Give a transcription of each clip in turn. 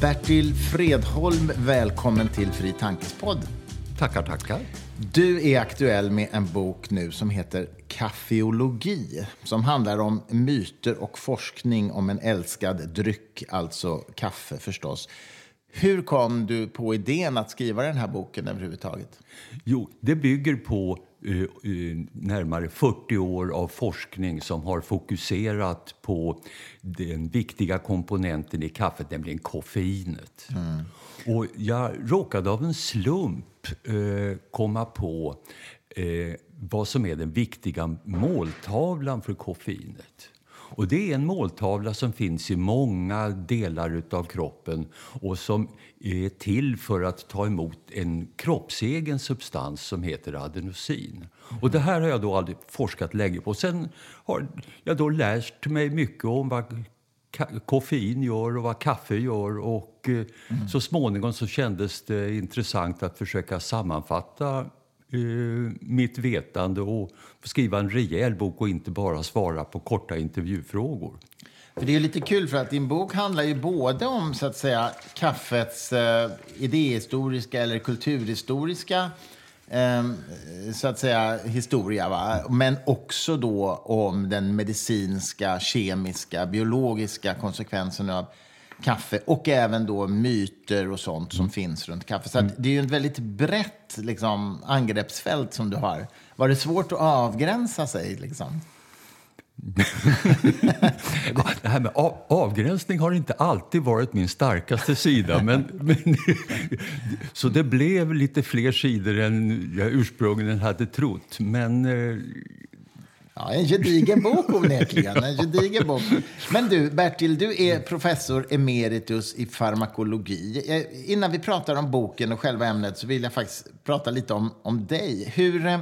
Bertil Fredholm, välkommen till Fri Tankes podd. Tackar, tackar. Du är aktuell med en bok nu som heter Kaffeologi som handlar om myter och forskning om en älskad dryck, alltså kaffe förstås. Hur kom du på idén att skriva den här boken överhuvudtaget? Jo, det bygger på närmare 40 år av forskning som har fokuserat på den viktiga komponenten i kaffet, nämligen koffeinet. Mm. Och jag råkade av en slump uh, komma på vad som är den viktiga måltavlan för koffeinet. Och det är en måltavla som finns i många delar av kroppen och som är till för att ta emot en kroppsegen substans som heter adenosin. Och det här har jag då aldrig forskat länge på. Sen har jag då lärt mig mycket om vad koffein gör och vad kaffe gör. Och mm. så småningom så kändes det intressant att försöka sammanfatta uh, mitt vetande och skriva en rejäl bok och inte bara svara på korta intervjufrågor. För det är lite kul för att din bok handlar ju både om så att säga kaffets uh, idéhistoriska eller kulturhistoriska um, så att säga historia, va? men också då om den medicinska, kemiska, biologiska konsekvensen av kaffe och även då myter och sånt som mm. finns runt kaffe. Så mm. det är ju ett väldigt brett liksom, angreppsfält som du har. Var det svårt att avgränsa sig? Liksom? det här med avgränsning har inte alltid varit min starkaste sida. Men, men, så det blev lite fler sidor än jag ursprungligen hade trott. Men eh, Ja, en gedigen bok onekligen. En gedigen bok. Men du, Bertil, du är professor emeritus i farmakologi. Eh, innan vi pratar om boken och själva ämnet så vill jag faktiskt prata lite om, om dig. Hur, eh,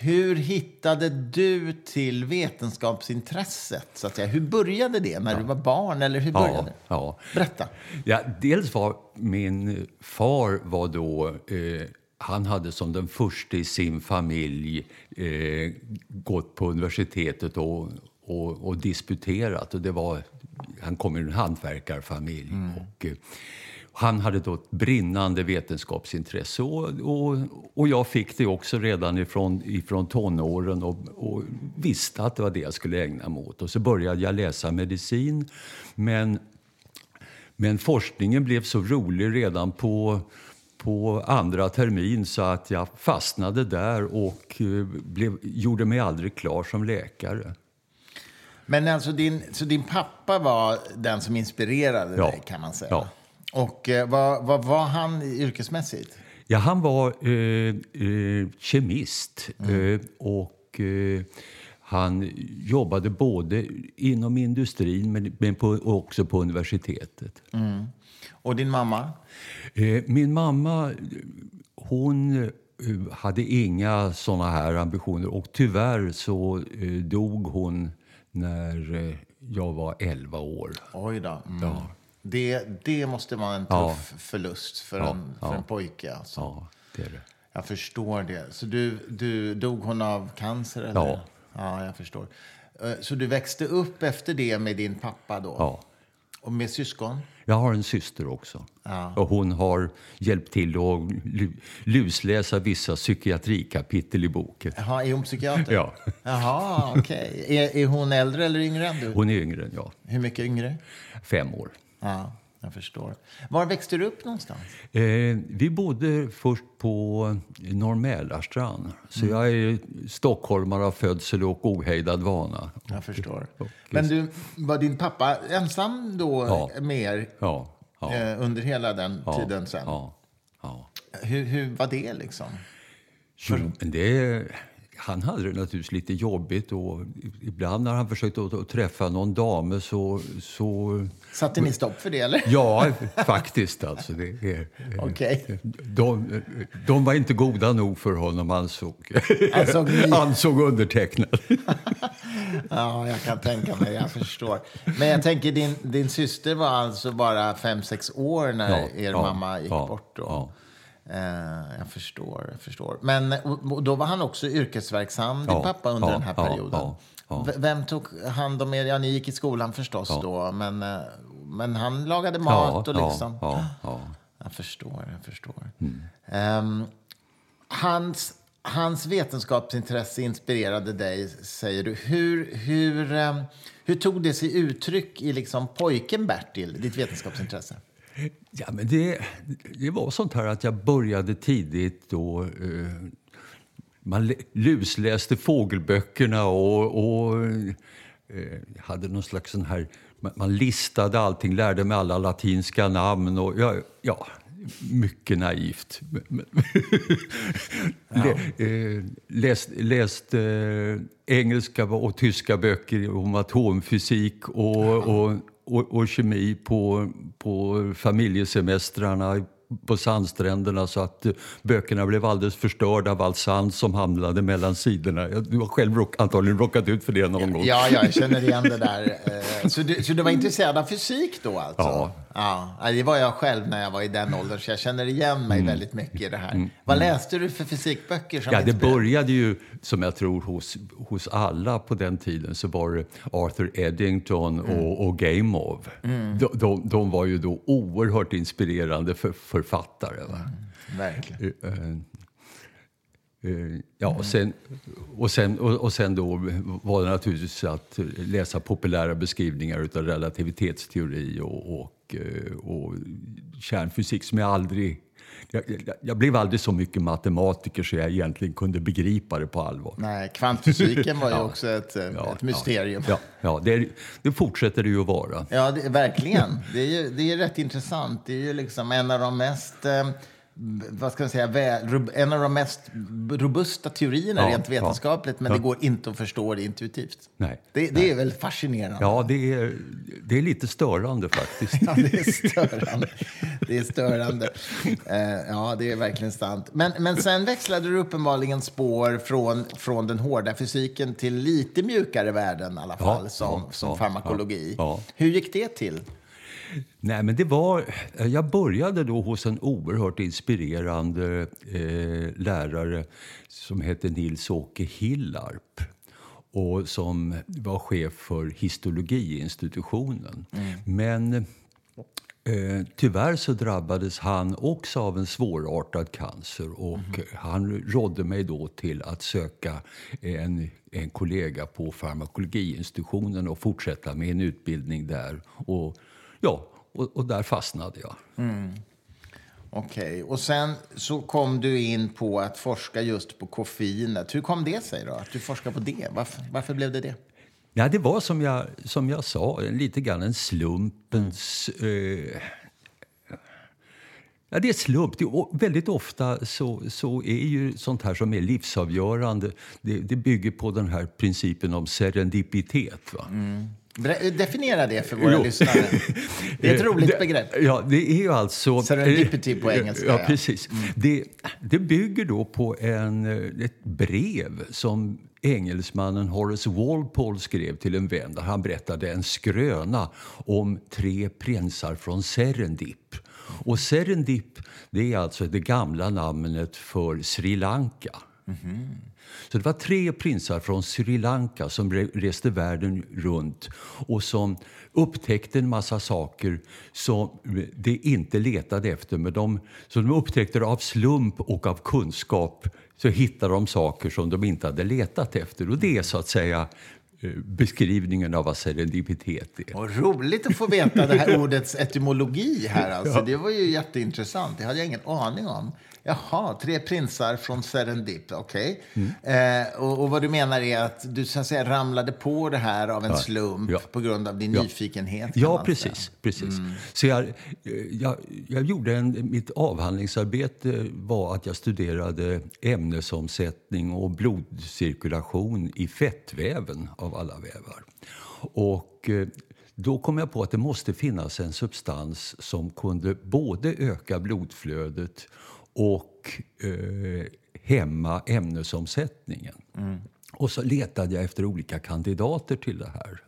hur hittade du till vetenskapsintresset? Så att säga? Hur började det? När ja. du var barn? Eller hur började ja, ja. Berätta. Ja, dels var min far var då eh, han hade som den första i sin familj eh, gått på universitetet och, och, och, disputerat. Och det var, han kom ur en hantverkarfamilj. Mm. Och, eh, han hade då ett brinnande vetenskapsintresse och, och, och jag fick det också redan ifrån, ifrån tonåren och, och visste att det var det jag skulle ägna mig åt. Och så började jag läsa medicin. Men, men forskningen blev så rolig redan på på andra termin så att jag fastnade där och eh, blev, gjorde mig aldrig klar som läkare. Men alltså din, så din pappa var den som inspirerade ja. dig kan man säga? Ja. Och eh, vad, vad var han yrkesmässigt? Ja, han var eh, eh, kemist mm. eh, och eh, han jobbade både inom industrin men, men på, också på universitetet. Mm. Och din mamma? Eh, min mamma, hon hade inga såna här ambitioner och tyvärr så dog hon när jag var 11 år. Oj då. Mm. Ja. Det, det måste vara en tuff ja. förlust för, ja. en, för en pojke. Alltså. Ja, det är det. Jag förstår det. Så du, du, dog hon av cancer? Eller? Ja. Ja, jag förstår. Så du växte upp efter det med din pappa då? Ja. Och med syskon? Jag har en syster också. Ja. Och hon har hjälpt till att lusläsa vissa psykiatrikapitel i boken. Jaha, är hon psykiater? Ja. Jaha, okej. Okay. Är, är hon äldre eller yngre än du? Hon är yngre än jag. Hur mycket yngre? Fem år. Ja. Jag förstår. Var växte du upp någonstans? Eh, vi bodde först på Norr Mälarstrand. Så mm. jag är stockholmare av födsel och ohejdad vana. Jag förstår. Och, Men du, var din pappa ensam då ja. med er ja. Ja. Eh, under hela den tiden sen? Ja. ja. Hur, hur var det liksom? Jo, det han hade det naturligtvis lite jobbigt och ibland när han försökte att, träffa någon dam så, så... Satte ni stopp för det eller? Ja, faktiskt alltså. Det, okay. de, de var inte goda nog för honom ansåg, ansåg, ni... ansåg undertecknad. ja, jag kan tänka mig, jag förstår. Men jag tänker din, din syster var alltså bara fem sex år när ja, er ja, mamma gick ja, bort då? Eh, jag förstår, jag förstår. Men och, då var han också yrkesverksam, din ja, pappa, under ja, den här perioden. Ja, Vem tog hand om er? Ja, ni gick i skolan förstås då, men eh, men han lagade mat och liksom... Ja, ja, Jag förstår, jag förstår. Ehm, hans, hans vetenskapsintresse inspirerade dig, säger du. Hur, hur, ehm, hur tog det sig uttryck i liksom pojken Bertil, ditt vetenskapsintresse? Ja, men det, det var sånt här att jag började tidigt då. Eh, man lusläste fågelböckerna och, och eh, hade någon slags sån här... Man, man listade allting, lärde mig alla latinska namn och ja, ja mycket naivt. Eh, läst läst eh, engelska och tyska böcker om atomfysik och, och, och, och kemi på, på familjesemestrarna på sandstränderna så att eh, böckerna blev alldeles förstörda av all sand som hamnade mellan sidorna. Du har själv rock, antagligen råkat ut för det någon gång. Ja, ja, jag känner igen det där. Eh, Så du, så du var intresserad av fysik då alltså? Ja. Ja. Det var jag själv när jag var i den åldern, så jag känner igen mig väldigt mycket i det här. Mm. Vad läste du för fysikböcker? Som Ja, det började ju, som jag tror hos, hos alla på den tiden, så var det Arthur Eddington och, och Gameov. De, de, de var ju då oerhört inspirerande för, författare. Verkligen. Eh, Ja, och sen, och, sen, och, sen då var det naturligtvis att läsa populära beskrivningar av relativitetsteori och, och, eh, och kärnfysik som jag aldrig... Jag, jag, blev aldrig så mycket matematiker så jag egentligen kunde begripa det på allvar. Nej, kvantfysiken var ju Ja. också ett, Ja, ett mysterium. Ja, ja det, är- det fortsätter det ju att vara. Ja, det, verkligen. Det är ju det är rätt intressant. Det är ju liksom en av de mest... Eh, vad ska man säga, väl, en av de mest robusta teorierna Ja, rent vetenskapligt, men ja. det går inte att förstå det intuitivt. Nej. Det, det är väl fascinerande? Ja, det är, det är lite störande faktiskt. Ja, det är störande. Det är störande. Eh, ja, det är verkligen sant. Men, men sen växlade du uppenbarligen spår från, från den hårda fysiken till lite mjukare värden i alla fall, Ja, som, ja, som ja, farmakologi. ja. Hur gick det till? Nej, men det var... Jag började då hos en oerhört inspirerande eh, lärare som hette Nils-Åke Hillarp och som var chef för histologiinstitutionen. Men eh, tyvärr så drabbades han också av en svårartad cancer och han rådde mig då till att söka en, en kollega på farmakologiinstitutionen och fortsätta med en utbildning där. Och, ja, och, och där fastnade jag. Okej, och sen så kom du in på att forska just på koffeinet. Hur kom det sig då, att du forskar på det? Varför, varför blev det det? Ja, det var som jag, som jag sa, lite grann en slumpens... Eh, ja, det är slump. Det, väldigt ofta så, så är ju sånt här som är livsavgörande, det, det bygger på den här principen om serendipitet. Va? Bre- Definiera det för våra Jo. lyssnare. Det är ett roligt Det- begrepp. Ja, det är ju alltså... Serendipity på engelska, Ja, ja. precis. Det, det bygger då på en, eh, ett brev som engelsmannen Horace Walpole skrev till en vän där han berättade en skröna om tre prinsar från Serendip. Och Serendip det är alltså det gamla namnet för Sri Lanka. Så det var tre prinsar från Sri Lanka som re- reste världen runt och som upptäckte en massa saker som de inte letade efter. Men de, så de upptäckte av slump och av kunskap. Så hittade de saker som de inte hade letat efter. Och det är så att säga eh, beskrivningen av vad serendipitet är. Och roligt att få veta det här ordets etymologi här. Alltså. Det var ju jätteintressant. Det hade jag ingen aning om. Jaha, tre prinsar från Serendip. Okej. Mm. Eh, och, och vad du menar är att du så att säga, ramlade på det här av en slump Ja. på grund av din Ja. nyfikenhet? Ja, precis. precis. Så jag, jag, jag gjorde en, mitt avhandlingsarbete var att jag studerade ämnesomsättning och blodcirkulation i fettväven av alla vävar. Och eh, då kom jag på att det måste finnas en substans som kunde både öka blodflödet och eh, hämma ämnesomsättningen. Och så letade jag efter olika kandidater till det här.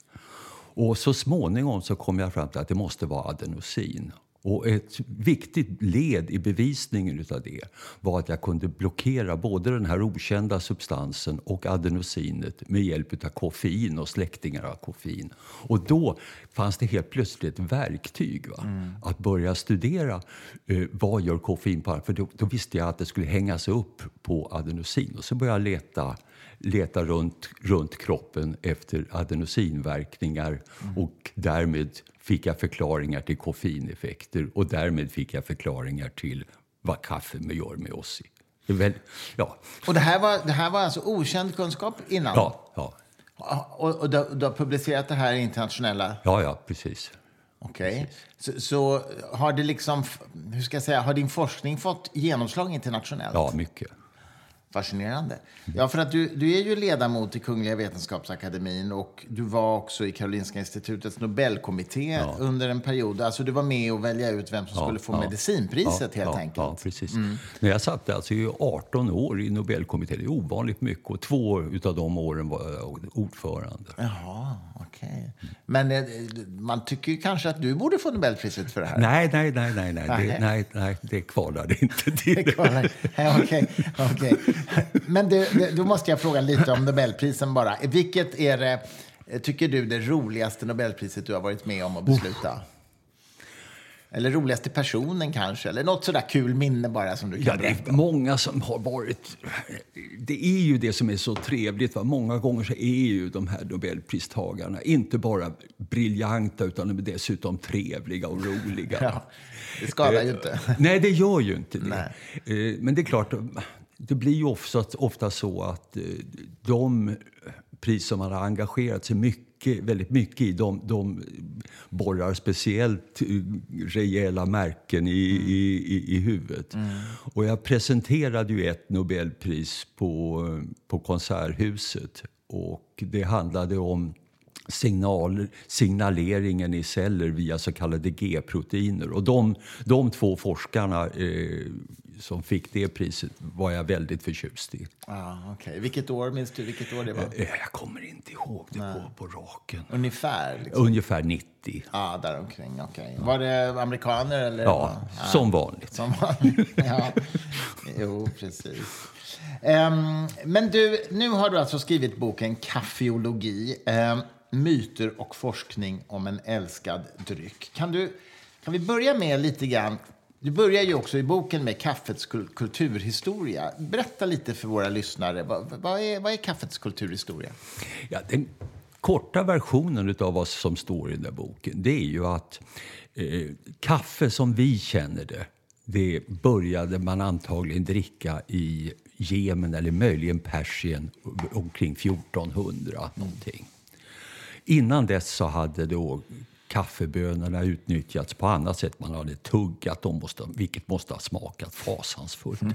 Och så småningom så kom jag fram till att det måste vara adenosin. Och ett viktigt led i bevisningen av det var att jag kunde blockera både den här okända substansen och adenosinet med hjälp av koffein och släktingar av koffein. Och då fanns det helt plötsligt ett verktyg va? Mm. att börja studera eh, vad gör koffein på För då, då, visste jag att det skulle hängas upp på adenosin. Och så började jag leta leta runt, runt kroppen efter adenosinverkningar mm. och därmed fick jag förklaringar till koffeineffekter och därmed fick jag förklaringar till vad kaffe gör med oss. Väl, ja. Och det här, var, det här var alltså okänd kunskap innan? Ja. ja. Och, och du, du har publicerat det här i internationella? Ja, ja, precis. Okej. Okay. Så, så, har det liksom, hur ska jag säga, har din forskning fått genomslag internationellt? Ja, mycket. Fascinerande. Ja, för att du, du är ju ledamot i Kungliga Vetenskapsakademin och du var också i Karolinska Institutets Nobelkommitté ja. under en period. Alltså du var med och välja ut vem som ja, skulle få ja. medicinpriset helt enkelt. Ja, precis. Mm. Men jag satt alltså i 18 år i Nobelkommittén. Det är ovanligt mycket och två av de åren var jag ordförande. Jaha, okej. Okay. Men eh, man tycker kanske att du borde få Nobelpriset för det här? Nej, nej, nej, nej, nej, det, nej, nej, det kvalade inte till. Det. Okej, okej. Men du, då måste jag fråga lite om Nobelprisen bara. Vilket är det, tycker du, det roligaste Nobelpriset du har varit med om att besluta? Eller roligaste personen kanske? Eller något sådär kul minne bara som du kan ja, berätta Det är många som har varit... Det är ju det som är så trevligt. Va? Många gånger så är ju de här Nobelpristagarna inte bara briljanta utan de är dessutom trevliga och roliga. Ja, det skadar ju inte. Nej, det gör ju inte det. Nej. Eh, men det är klart, det blir ju ofta, ofta så att eh, de pris som man har engagerat sig mycket, väldigt mycket i, de, de borrar speciellt eh, rejäla märken i, mm. i, i, i huvudet. Mm. Och jag presenterade ju ett Nobelpris på, på Konserthuset och det handlade om signaler, signaleringen i celler via så kallade G-proteiner. Och de, de två forskarna eh, som fick det priset var jag väldigt förtjust i. Ah, okay. Vilket år minns du vilket år det var? Eh, jag kommer inte ihåg det på, på raken. Ungefär? Liksom. Ungefär 90. Ja, ah, däromkring. Okay. Var det amerikaner? Eller? Ja, ah, som vanligt. Som vanligt. ja. Jo, precis. Um, men du, nu har du alltså skrivit boken Kaffeologi. Um, myter och forskning om en älskad dryck. Kan, du, kan vi börja med lite grann du börjar ju också i boken med kaffets kulturhistoria. Berätta lite för våra lyssnare. Vad, vad, är, vad är kaffets kulturhistoria? Ja, den korta versionen av vad som står i den där boken det är ju att eh, kaffe som vi känner det, det började man antagligen dricka i Jemen eller möjligen Persien omkring 1400. Någonting. Innan dess så hade då kaffebönorna utnyttjats på annat sätt. Man hade tuggat dem, måste, vilket måste ha smakat fasansfullt. Mm.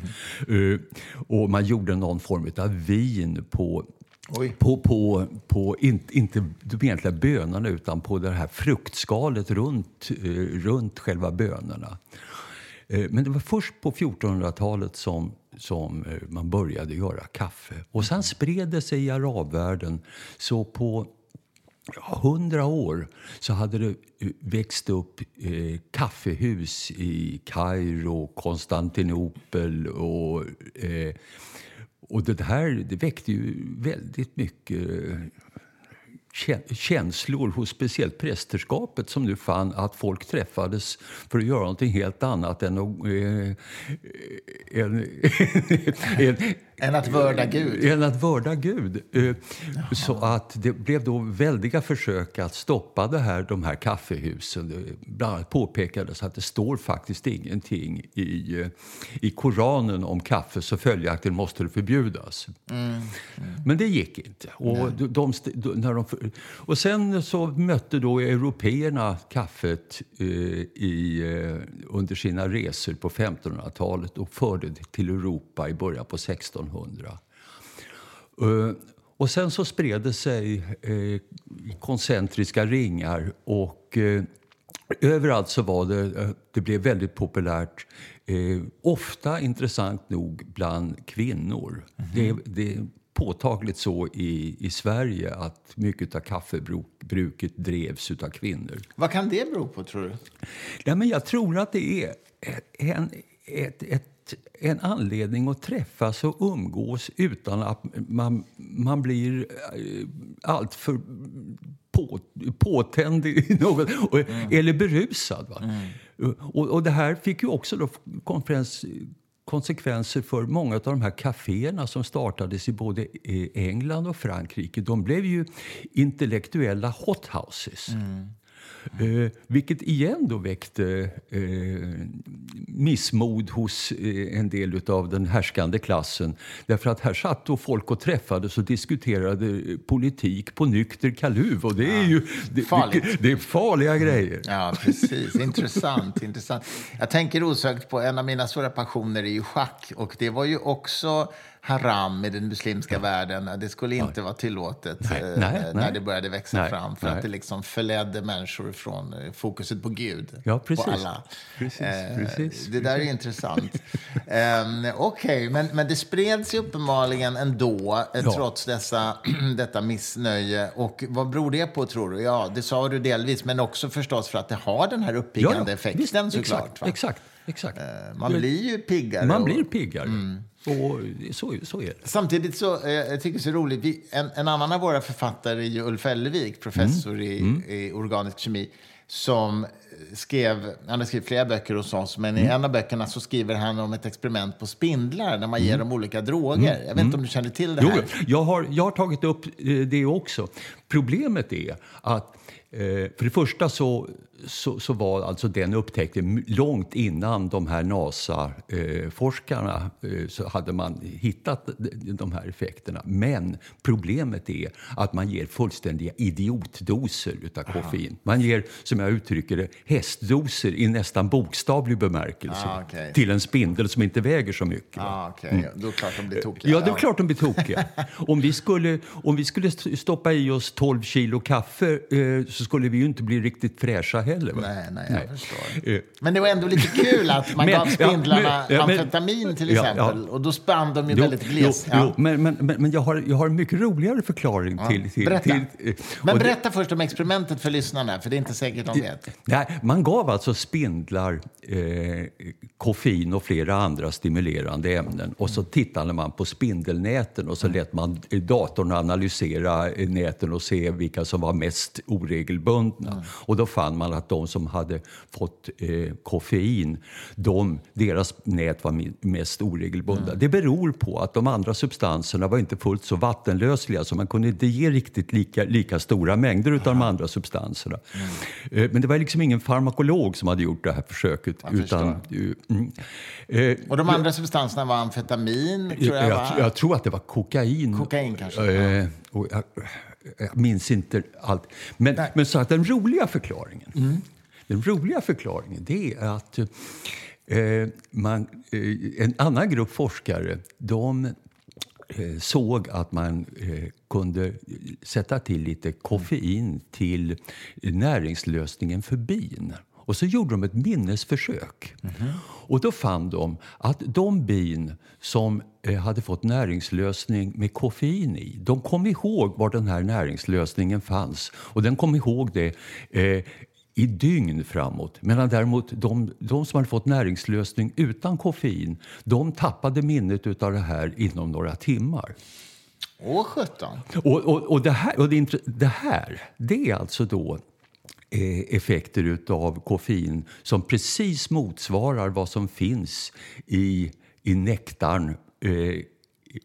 Uh, och man gjorde någon form av vin på Oj. På, på, på in, inte de egentliga bönorna utan på det här fruktskalet runt, uh, runt själva bönorna. Uh, men det var först på 1400-talet som, som man började göra kaffe. Och sen spred det sig i arabvärlden. Så på hundra år så hade det växt upp eh, kaffehus i Kairo, Konstantinopel och, eh, och det här det väckte ju väldigt mycket eh, känslor hos speciellt prästerskapet som nu fann att folk träffades för att göra någonting helt annat än att, eh, en, än att vörda Gud? Än att vörda Gud. Eh, så att det blev då väldiga försök att stoppa det här, de här kaffehusen. Bland annat påpekades att det står faktiskt ingenting i, eh, i Koranen om kaffe så följaktligen måste det förbjudas. Mm. Mm. Men det gick inte. Och, de, de, när de, och sen så mötte då européerna kaffet eh, i, eh, under sina resor på 1500-talet och förde det till Europa i början på 1600 1900. Uh, och sen så spred det sig eh, i koncentriska ringar och eh, överallt så var det, eh, det blev väldigt populärt. Eh, ofta intressant nog bland kvinnor. Mm -hmm. det, det, påtagligt så i, i Sverige att mycket av kaffebruket drevs av kvinnor. Vad kan det bero på, tror du? Ja, men jag tror att det är en, ett, ett, en anledning att träffas och umgås utan att man, man blir eh, alltför på, påtänd i något, mm. eller berusad. Va? Mm. Och, och, det här fick ju också då konferens, konsekvenser för många av de här kaféerna som startades i både England och Frankrike. De blev ju intellektuella hothouses. Mm. Eh, vilket igen då väckte eh, missmod hos eh, en del av den härskande klassen. Därför att här satt då folk och träffades och diskuterade politik på nykter kaluv. Och det är ju det, det, det är farliga grejer. Ja, precis. Intressant, intressant. Jag tänker osökt på en av mina stora passioner är ju schack. Och det var ju också haram i den muslimska ja. världen. Det skulle inte nej. vara tillåtet nej, eh, nej, när det började växa fram. För att det liksom förledde människor från eh, fokuset på Gud. Ja, precis. På alla. Precis, eh, precis, det där är intressant. um, Okej, okay, men, men det spreds ju uppenbarligen ändå, eh, ja. trots dessa, detta missnöje. Och vad beror det på, tror du? Ja, det sa du delvis, men också förstås för att det har den här uppiggande ja, effekten visst, såklart. Exakt, exakt. Exakt. Man blir ju piggare. Man blir piggare. Mm. Och så, så är det. Samtidigt så, eh, jag tycker så roligt, vi, en, en, annan av våra författare är Ulf Ellevik, professor mm. I, mm. i organisk kemi, som skrev, han har skrivit flera böcker hos oss, men mm. i en av böckerna så skriver han om ett experiment på spindlar där man ger mm. dem olika droger. Mm. Jag vet inte om du känner till det här? Jo, jag har, jag har tagit upp eh, det också. Problemet är att Eh, för det första så, så, så, var alltså den upptäckten långt innan de här NASA-forskarna eh, så hade man hittat de här effekterna. Men problemet är att man ger fullständiga idiotdoser av koffein. Man ger, som jag uttrycker det, hästdoser i nästan bokstavlig bemärkelse ah, okay. till en spindel som inte väger så mycket. Ah, okay. mm. Då är det klart de blir tokiga. Ja, det är klart de blir tokiga. om, vi skulle, om vi skulle stoppa i oss 12 kilo kaffe eh, så skulle vi ju inte bli riktigt fräscha heller. Va? Nej, nej, jag nej. förstår. Eh. Men det var ändå lite kul att man men, gav spindlarna ja, men, amfetamin till exempel. Ja, ja. Och då spann de ju jo, väldigt glest. Jo, jo, men men, men, jag, har, jag har en mycket roligare förklaring till... till, berätta. till eh, men berätta det, först om experimentet för lyssnarna, för det är inte säkert de vet. Nej, man gav alltså spindlar eh, koffein och flera andra stimulerande ämnen. Och så tittade man på spindelnäten och så lät man datorn analysera näten och se vilka som var mest oregelbundna bundna. Mm. Och då fann man att de som hade fått eh, koffein, de, deras nät var mest oregelbundna. Mm. Det beror på att de andra substanserna var inte fullt så vattenlösliga så man kunde inte ge riktigt lika, lika stora mängder av de andra substanserna. Mm. Eh, men det var liksom ingen farmakolog som hade gjort det här försöket. utan, mm, eh, och de andra substanserna var amfetamin? Tror jag, jag, jag, tror att det var kokain. Kokain kanske? Eh, och jag, minns inte allt. Men, men så att den roliga förklaringen, mm. den roliga förklaringen det är att eh, man, eh, en annan grupp forskare de eh, såg att man eh, kunde sätta till lite koffein till näringslösningen för bin. Och så gjorde de ett minnesförsök. Mm -hmm. Och då fann de att de bin som hade fått näringslösning med koffein i, de kom ihåg var den här näringslösningen fanns. Och den kom ihåg det eh, i dygn framåt. Medan däremot de, de, som hade fått näringslösning utan koffein, de tappade minnet av det här inom några timmar. Åh, sjutton! Och, och, och, det här, och det, det här, det är alltså då Eh, effekter av koffein som precis motsvarar vad som finns i, i nektarn eh,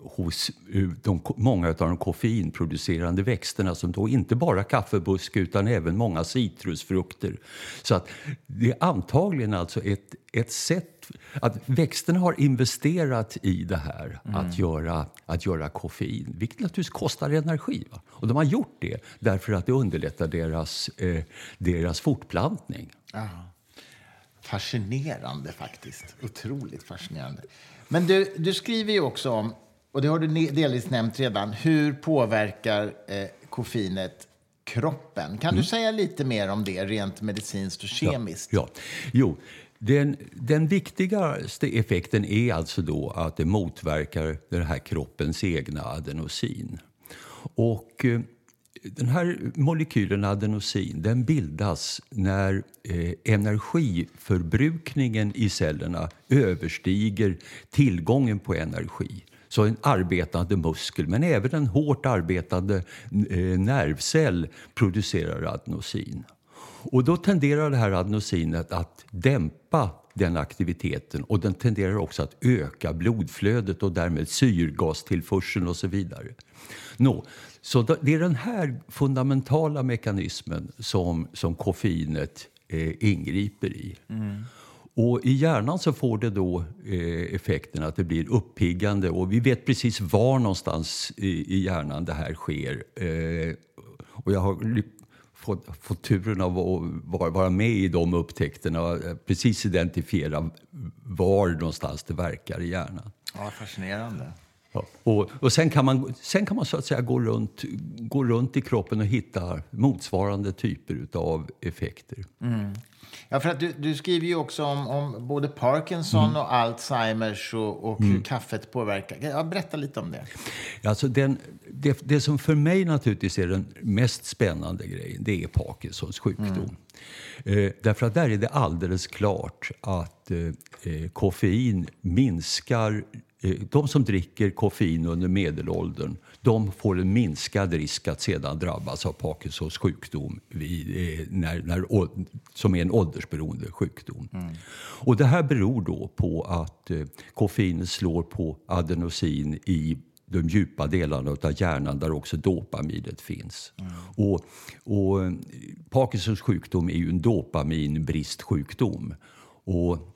hos eh, de, många av de koffeinproducerande växterna som då inte bara kaffebusk utan även många citrusfrukter. Så att det är antagligen alltså ett, ett sätt att växterna har investerat i det här mm. att, göra, att göra koffein, vilket naturligtvis kostar energi. Va? Och de har gjort det därför att det underlättar deras, eh, deras fortplantning. Aha. Fascinerande faktiskt. Otroligt fascinerande. Men du, du skriver ju också om, och det har du delvis nämnt redan, hur påverkar eh, koffeinet kroppen. Kan du säga lite mer om det rent medicinskt och kemiskt? Ja, jo. Den, den viktigaste effekten är alltså då att det motverkar den här kroppens egna adenosin. Och eh, den här molekylen adenosin den bildas när eh, energiförbrukningen i cellerna överstiger tillgången på energi. Så en arbetande muskel, men även en hårt arbetande eh, nervcell producerar adenosin. Och då tenderar det här adenosinet att dämpa den aktiviteten och den tenderar också att öka blodflödet och därmed syrgastillförseln och så vidare. Nå, så det är den här fundamentala mekanismen som, som koffeinet eh, ingriper i. Mm. Och I hjärnan så får det då eh, effekten att det blir uppiggande och vi vet precis var någonstans i, i hjärnan det här sker. Eh, och jag har fått, fått turen av att vara med i de upptäckterna och precis identifiera var någonstans det verkar i hjärnan. Ja, fascinerande. Ja. Och, och sen, kan man, sen kan man så att säga gå runt, gå runt i kroppen och hitta motsvarande typer av effekter. Mm. Ja, för att du, du, skriver ju också om, om både Parkinson mm. och Alzheimers och, och mm. hur kaffet påverkar. Ja, berätta lite om det. Alltså den, det, det som för mig naturligtvis är den mest spännande grejen, det är Parkinsons sjukdom. Mm. Eh, därför att där är det alldeles klart att eh, eh koffein minskar de som dricker koffein under medelåldern de får en minskad risk att sedan drabbas av Parkinsons sjukdom vid, eh, när, när, som är en åldersberoende sjukdom. Mm. Och det här beror då på att eh, koffein slår på adenosin i de djupa delarna av hjärnan där också dopaminet finns. Mm. Och, och Parkinsons sjukdom är ju en dopaminbristsjukdom. Och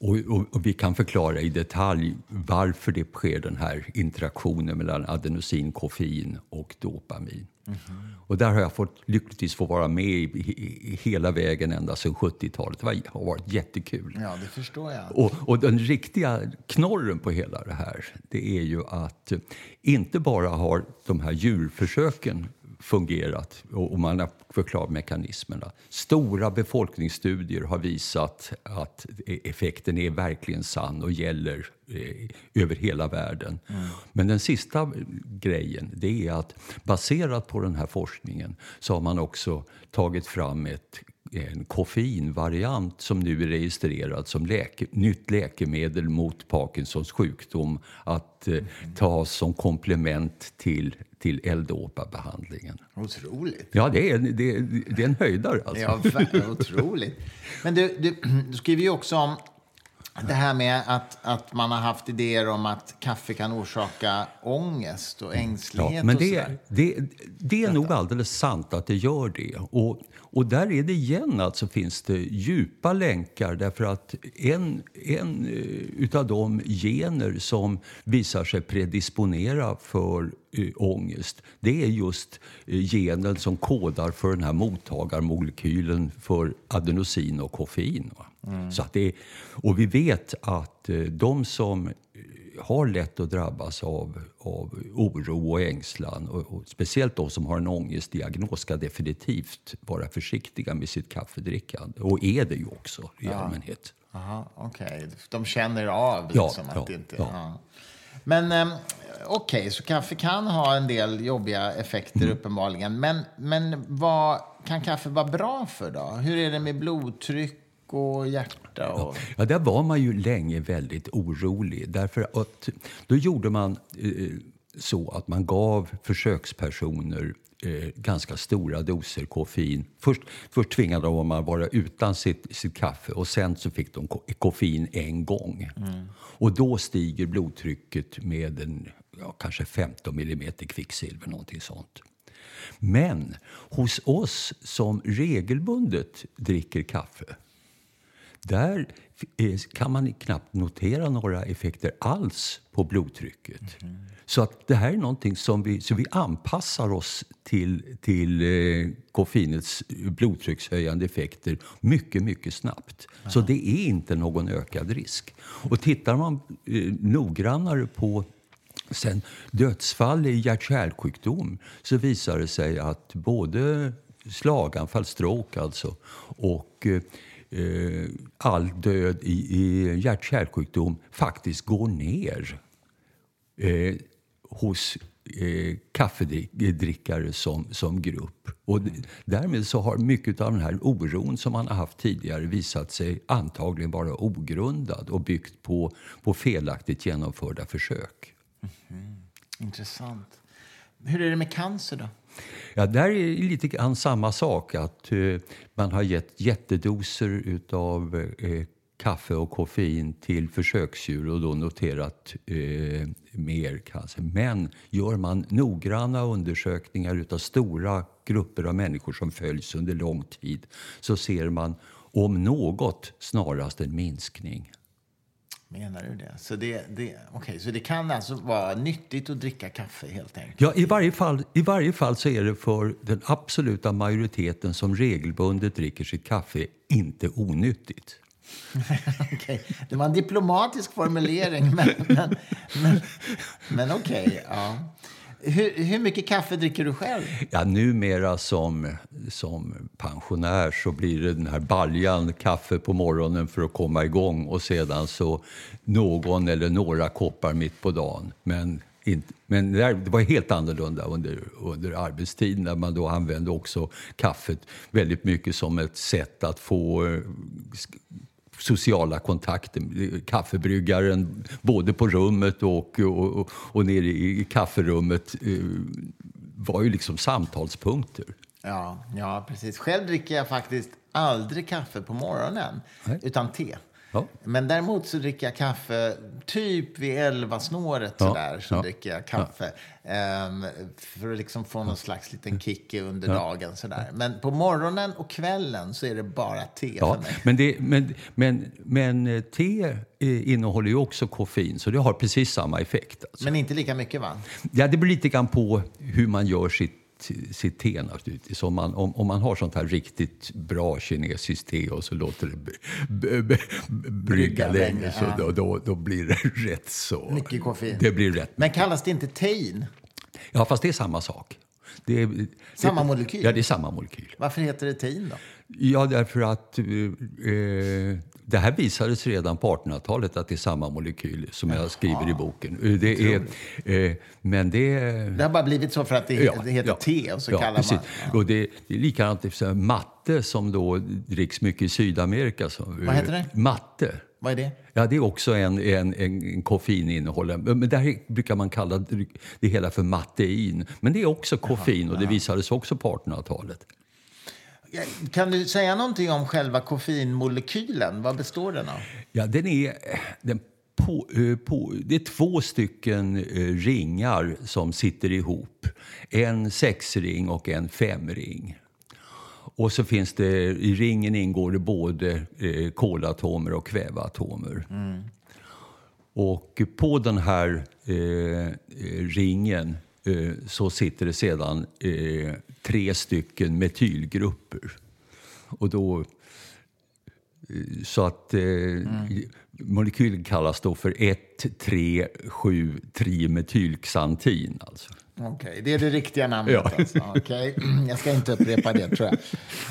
och, och, och, vi kan förklara i detalj varför det sker den här interaktionen mellan adenosin, koffein och dopamin. Mm -hmm. Och där har jag fått, lyckligtvis fått vara med i, i, hela vägen ända sedan 70-talet. Det har varit jättekul. Ja, det förstår jag. Och, och, den riktiga knorren på hela det här, det är ju att inte bara har de här djurförsöken fungerat och man har förklarat mekanismerna. Stora befolkningsstudier har visat att effekten är verkligen sann och gäller eh, över hela världen. Mm. Men den sista grejen det är att baserat på den här forskningen så har man också tagit fram ett en koffeinvariant som nu är registrerad som läke, nytt läkemedel mot Parkinsons sjukdom att eh, tas som komplement till, till L-dopa-behandlingen. Otroligt. Ja, det är, det, det är en höjdare. Alltså. Ja, otroligt. Men du, du, du skriver ju också om det här med att, att man har haft idéer om att kaffe kan orsaka ångest och ängslighet. Ja, men det, och det, det är nog alldeles sant att det gör det. Och, och där är det igen alltså finns det djupa länkar därför att en, en uh, utav de gener som visar sig predisponera för uh, ångest det är just uh, genen som kodar för den här mottagarmolekylen för adenosin och koffein. Mm. Så att det, och vi vet att de som har lätt att drabbas av, av oro och ängslan. Och, och speciellt de som har en ångestdiagnos ska definitivt vara försiktiga med sitt kaffedrickande. Och är det ju också i ja. allmänhet. Aha, okay. De känner av liksom ja, att ja, det inte... Ja. Men um, okej, okay, så kaffe kan ha en del jobbiga effekter mm. uppenbarligen. Men, men vad kan kaffe vara bra för då? Hur är det med blodtryck och hjärta? Och... Ja, där var man ju länge väldigt orolig. Därför att då gjorde man eh, så att man gav försökspersoner eh, ganska stora doser koffein. Först, först tvingade de att vara utan sitt, sitt kaffe och sen så fick de koffein en gång. Mm. Och då stiger blodtrycket med en, ja, kanske 15 millimeter kvicksilver, någonting sånt. Men hos oss som regelbundet dricker kaffe där kan man knappt notera några effekter alls på blodtrycket. Mm. Så att det här är någonting som vi, så vi anpassar oss till, till eh, koffeinets blodtryckshöjande effekter mycket, mycket snabbt. Aha. Så det är inte någon ökad risk. Och tittar man eh, noggrannare på Sen dödsfall i hjärt-kärlsjukdom så visar det sig att både slaganfall, stroke alltså, och eh, all död i, i hjärt-kärlsjukdom faktiskt går ner eh, hos eh, kaffedrickare som, som grupp. Och därmed så har mycket av den här oron som man har haft tidigare visat sig antagligen vara ogrundad och byggt på, på felaktigt genomförda försök. Mm. Intressant. Hur är det med cancer då? Ja, där är lite grann samma sak. att eh, Man har gett jättedoser av eh, kaffe och koffein till försöksdjur och då noterat eh, mer cancer. Men gör man noggranna undersökningar av stora grupper av människor som följs under lång tid så ser man om något snarast en minskning. Menar du det? Så det, det, okay, så det kan alltså vara nyttigt att dricka kaffe helt enkelt? Ja, i varje, fall, i varje fall så är det för den absoluta majoriteten som regelbundet dricker sitt kaffe inte onyttigt. okay. Det var en diplomatisk formulering, men, men, men, men okej. Okay, ja. Hur, hur, mycket kaffe dricker du själv? Ja, numera som, som pensionär så blir det den här baljan kaffe på morgonen för att komma igång och sedan så någon eller några koppar mitt på dagen. Men, inte, men det var helt annorlunda under, under arbetstiden när man då använde också kaffet väldigt mycket som ett sätt att få eh, sociala kontakter. Kaffebryggaren, både på rummet och, och, och nere i kafferummet, eh, var ju liksom samtalspunkter. Ja, ja, precis. Själv dricker jag faktiskt aldrig kaffe på morgonen, Nej. utan te. Ja. Men däremot så dricker jag kaffe typ vid elva snåret ja. sådär. Så ja. dricker jag kaffe. Um, för att liksom få någon slags liten kick under dagen sådär. Men på morgonen och kvällen så är det bara te för mig. Men, det, men, men, men eh, te eh, innehåller ju också koffein så det har precis samma effekt. Alltså. Men inte lika mycket va? Ja, det beror lite grann på hur man gör sitt sitt te naturligtvis. Om man, om, om man har sånt här riktigt bra kinesiskt te och så låter det brygga länge så då, då, då, blir det rätt så... Mycket koffein. Det blir rätt. Men kallas det inte tein? Ja, fast det är samma sak. Det är, samma molekyl? Ja, det är samma molekyl. Varför heter det tein då? Ja, därför att eh, det här visades redan på 1800-talet att det är samma molekyl som jag skriver i boken. Eh, det är, eh, men det, det har bara blivit så för att det, ja, det heter ja, te och så ja, kallar precis. man... Ja. Och det, det är likadant så matte som då dricks mycket i Sydamerika. Så, Vad heter det? Matte. Vad är det? Ja, det är också en, en, en koffeininnehållande. Men där brukar man kalla det hela för mattein. Men det är också koffein och det visades också på 1800-talet. Kan du säga någonting om själva koffeinmolekylen? Vad består den av? Ja, den är... Den på, eh, på, det är två stycken eh, ringar som sitter ihop. En sexring och en femring. Och så finns det, i ringen ingår det både eh, kolatomer och kväveatomer. Mm. Och på den här eh, ringen eh, så sitter det sedan eh, tre stycken metylgrupper. Och då, eh, så att eh, mm. molekylen kallas då för 1,3,7-trimetylxantin. Alltså. Okej, okay, det är det riktiga namnet ja. alltså. Okay. Jag ska inte upprepa det tror jag.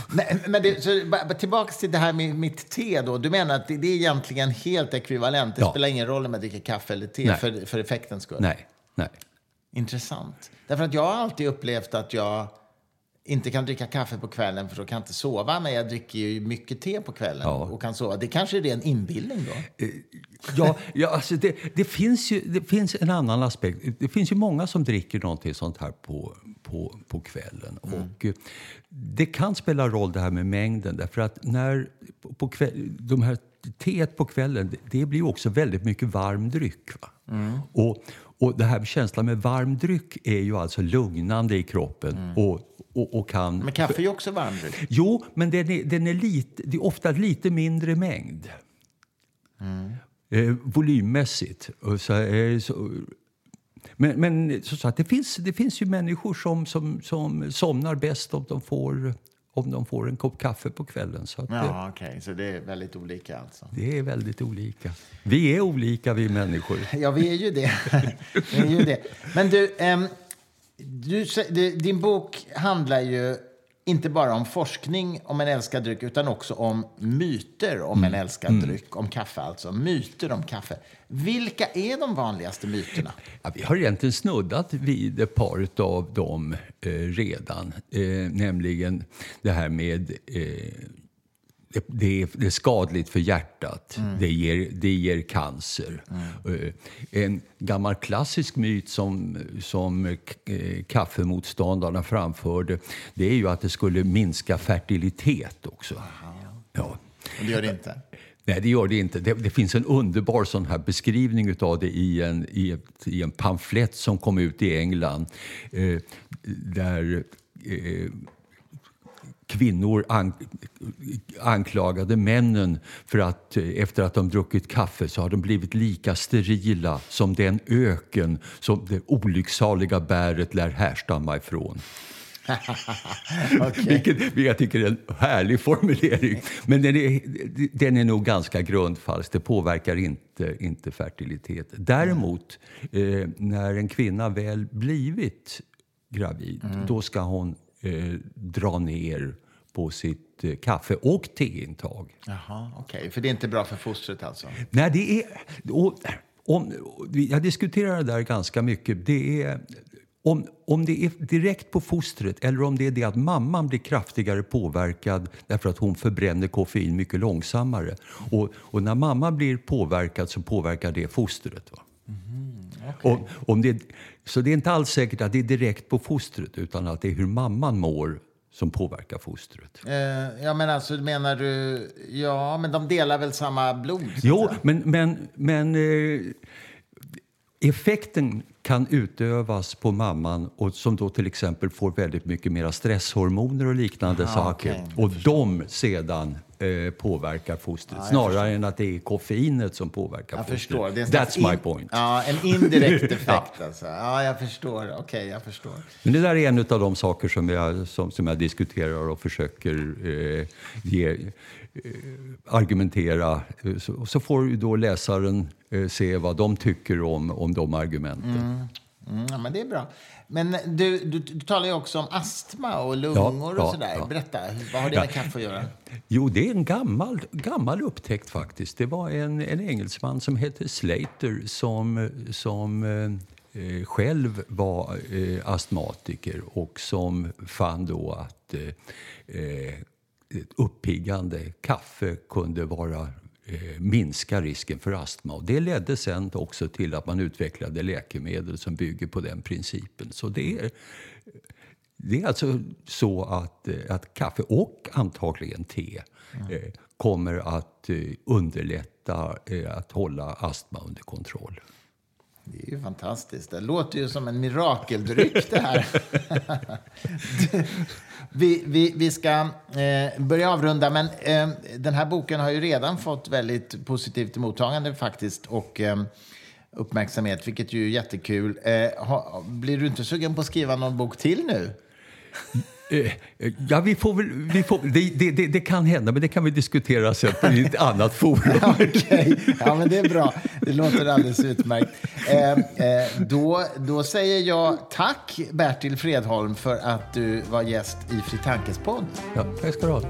Men, men det, så, tillbaka till det här med mitt te då. Du menar att det, det är egentligen helt ekvivalent? Det ja. spelar ingen roll om jag dricker kaffe eller te för, för effektens skull? Nej. Nej. Intressant. Därför att jag har alltid upplevt att jag inte kan dricka kaffe på kvällen för då kan jag inte sova. Men jag dricker ju mycket te på kvällen ja. och kan sova. Det kanske är en inbildning då? Eh, ja, ja alltså det, det, finns ju det finns en annan aspekt. Det finns ju många som dricker någonting sånt här på, på, på kvällen. Mm. Och eh, det kan spela roll det här med mängden därför att när på kväll, de här teet på kvällen, det blir också väldigt mycket varm dryck. Mm. Och, och det här känslan med varm dryck är ju alltså lugnande i kroppen mm. och och, och kan... Men kaffe är ju också varmdryck. Jo, men den är, den är lite, det är ofta lite mindre mängd. Mm. Eh, volymmässigt. Så, eh, så, men, men så, så att det, finns, det finns ju människor som, som, som somnar bäst om de får om de får en kopp kaffe på kvällen. Så att det, Ja, okej. Så det är väldigt olika alltså. det är väldigt olika. Vi är olika, vi människor. Ja, vi är ju det. vi är ju det. Men du, ehm, du, din bok handlar ju inte bara om forskning om en älskad dryck utan också om myter om en älskad dryck, om kaffe alltså. Myter om kaffe. Vilka är de vanligaste myterna? Ja, vi har egentligen snuddat vid ett par av dem eh, redan. Eh, nämligen det här med eh, det, det, är, det är skadligt för hjärtat. Det, ger, det ger cancer. Eh, En gammal klassisk myt som, som eh, kaffemotståndarna framförde det är ju att det skulle minska fertilitet också. Ja. Och det gör det inte. Nej, det gör det inte. Det, det finns en underbar sån här beskrivning av det i en, i, ett, i en pamflett som kom ut i England. Eh, där eh, kvinnor an, anklagade männen för att eh, efter att de druckit kaffe så har de blivit lika sterila som den öken som det olycksaliga bäret lär härstamma ifrån. Okej. Vilket, jag tycker är en härlig formulering. Men den är, den är nog ganska grundfalsk. Det påverkar inte, inte fertilitet. Däremot, eh, när en kvinna väl blivit gravid, då ska hon eh, dra ner på sitt eh, kaffe och teintag. Jaha, okej. För det är inte bra för fostret alltså? Nej, det är... Och, om, jag diskuterar det där ganska mycket. Det är, om, om det är direkt på fostret eller om det är det att mamman blir kraftigare påverkad därför att hon förbränner koffein mycket långsammare. Och, och när mamma blir påverkad så påverkar det fostret. Va? Och, om det, så det är inte alls säkert att det är direkt på fostret utan att det är hur mamman mår som påverkar fostret. Eh, ja, men alltså menar du... Ja, men de delar väl samma blod? Jo, men, men, men eh, effekten kan utövas på mamman och som då till exempel får väldigt mycket mera stresshormoner och liknande Aha, saker. jag och de sedan eh, påverkar fostret snarare än att det är koffeinet som påverkar Jag fostret. förstår. Det är That's my in- point. Ja, en indirekt effekt alltså. Ja, jag förstår. Okej, jag förstår. Men det där är en av de saker som jag, som, som jag diskuterar och försöker eh, ge, eh, argumentera. Så, så får ju då läsaren eh, se vad de tycker om, om de argumenten. Mm, ja, men det är bra. Men du, du, du talar också om astma och lungor Ja, och ja, sådär. ja. Berätta, vad har det med kaffe att göra? Jo, det är en gammal, gammal upptäckt faktiskt. Det var en, en engelsman som hette Slater som, som eh, själv var eh, astmatiker och som fann då att eh, eh, uppiggande kaffe kunde vara minska risken för astma. Och det ledde sen också till att man utvecklade läkemedel som bygger på den principen. Så det är, det är alltså så att, eh, att kaffe och antagligen te eh, kommer att eh, underlätta eh, att hålla astma under kontroll. Det är ju fantastiskt. Det låter ju som en mirakeldryck det här. vi, vi, vi ska eh, börja avrunda, men eh, den här boken har ju redan fått väldigt positivt mottagande faktiskt och eh, uppmärksamhet, vilket ju är jättekul. Eh, ha, blir du inte sugen på att skriva någon bok till nu? Eh, eh, Ja, vi får väl, vi får, det, det, det, det kan hända, men det kan vi diskutera sen i ett annat forum. Okej, ja, men det är bra. Det låter alldeles utmärkt. Eh, eh, då, då säger jag tack, Bertil Fredholm, för att du var gäst i Fri Tankes podd. Ja, tack ska du ha.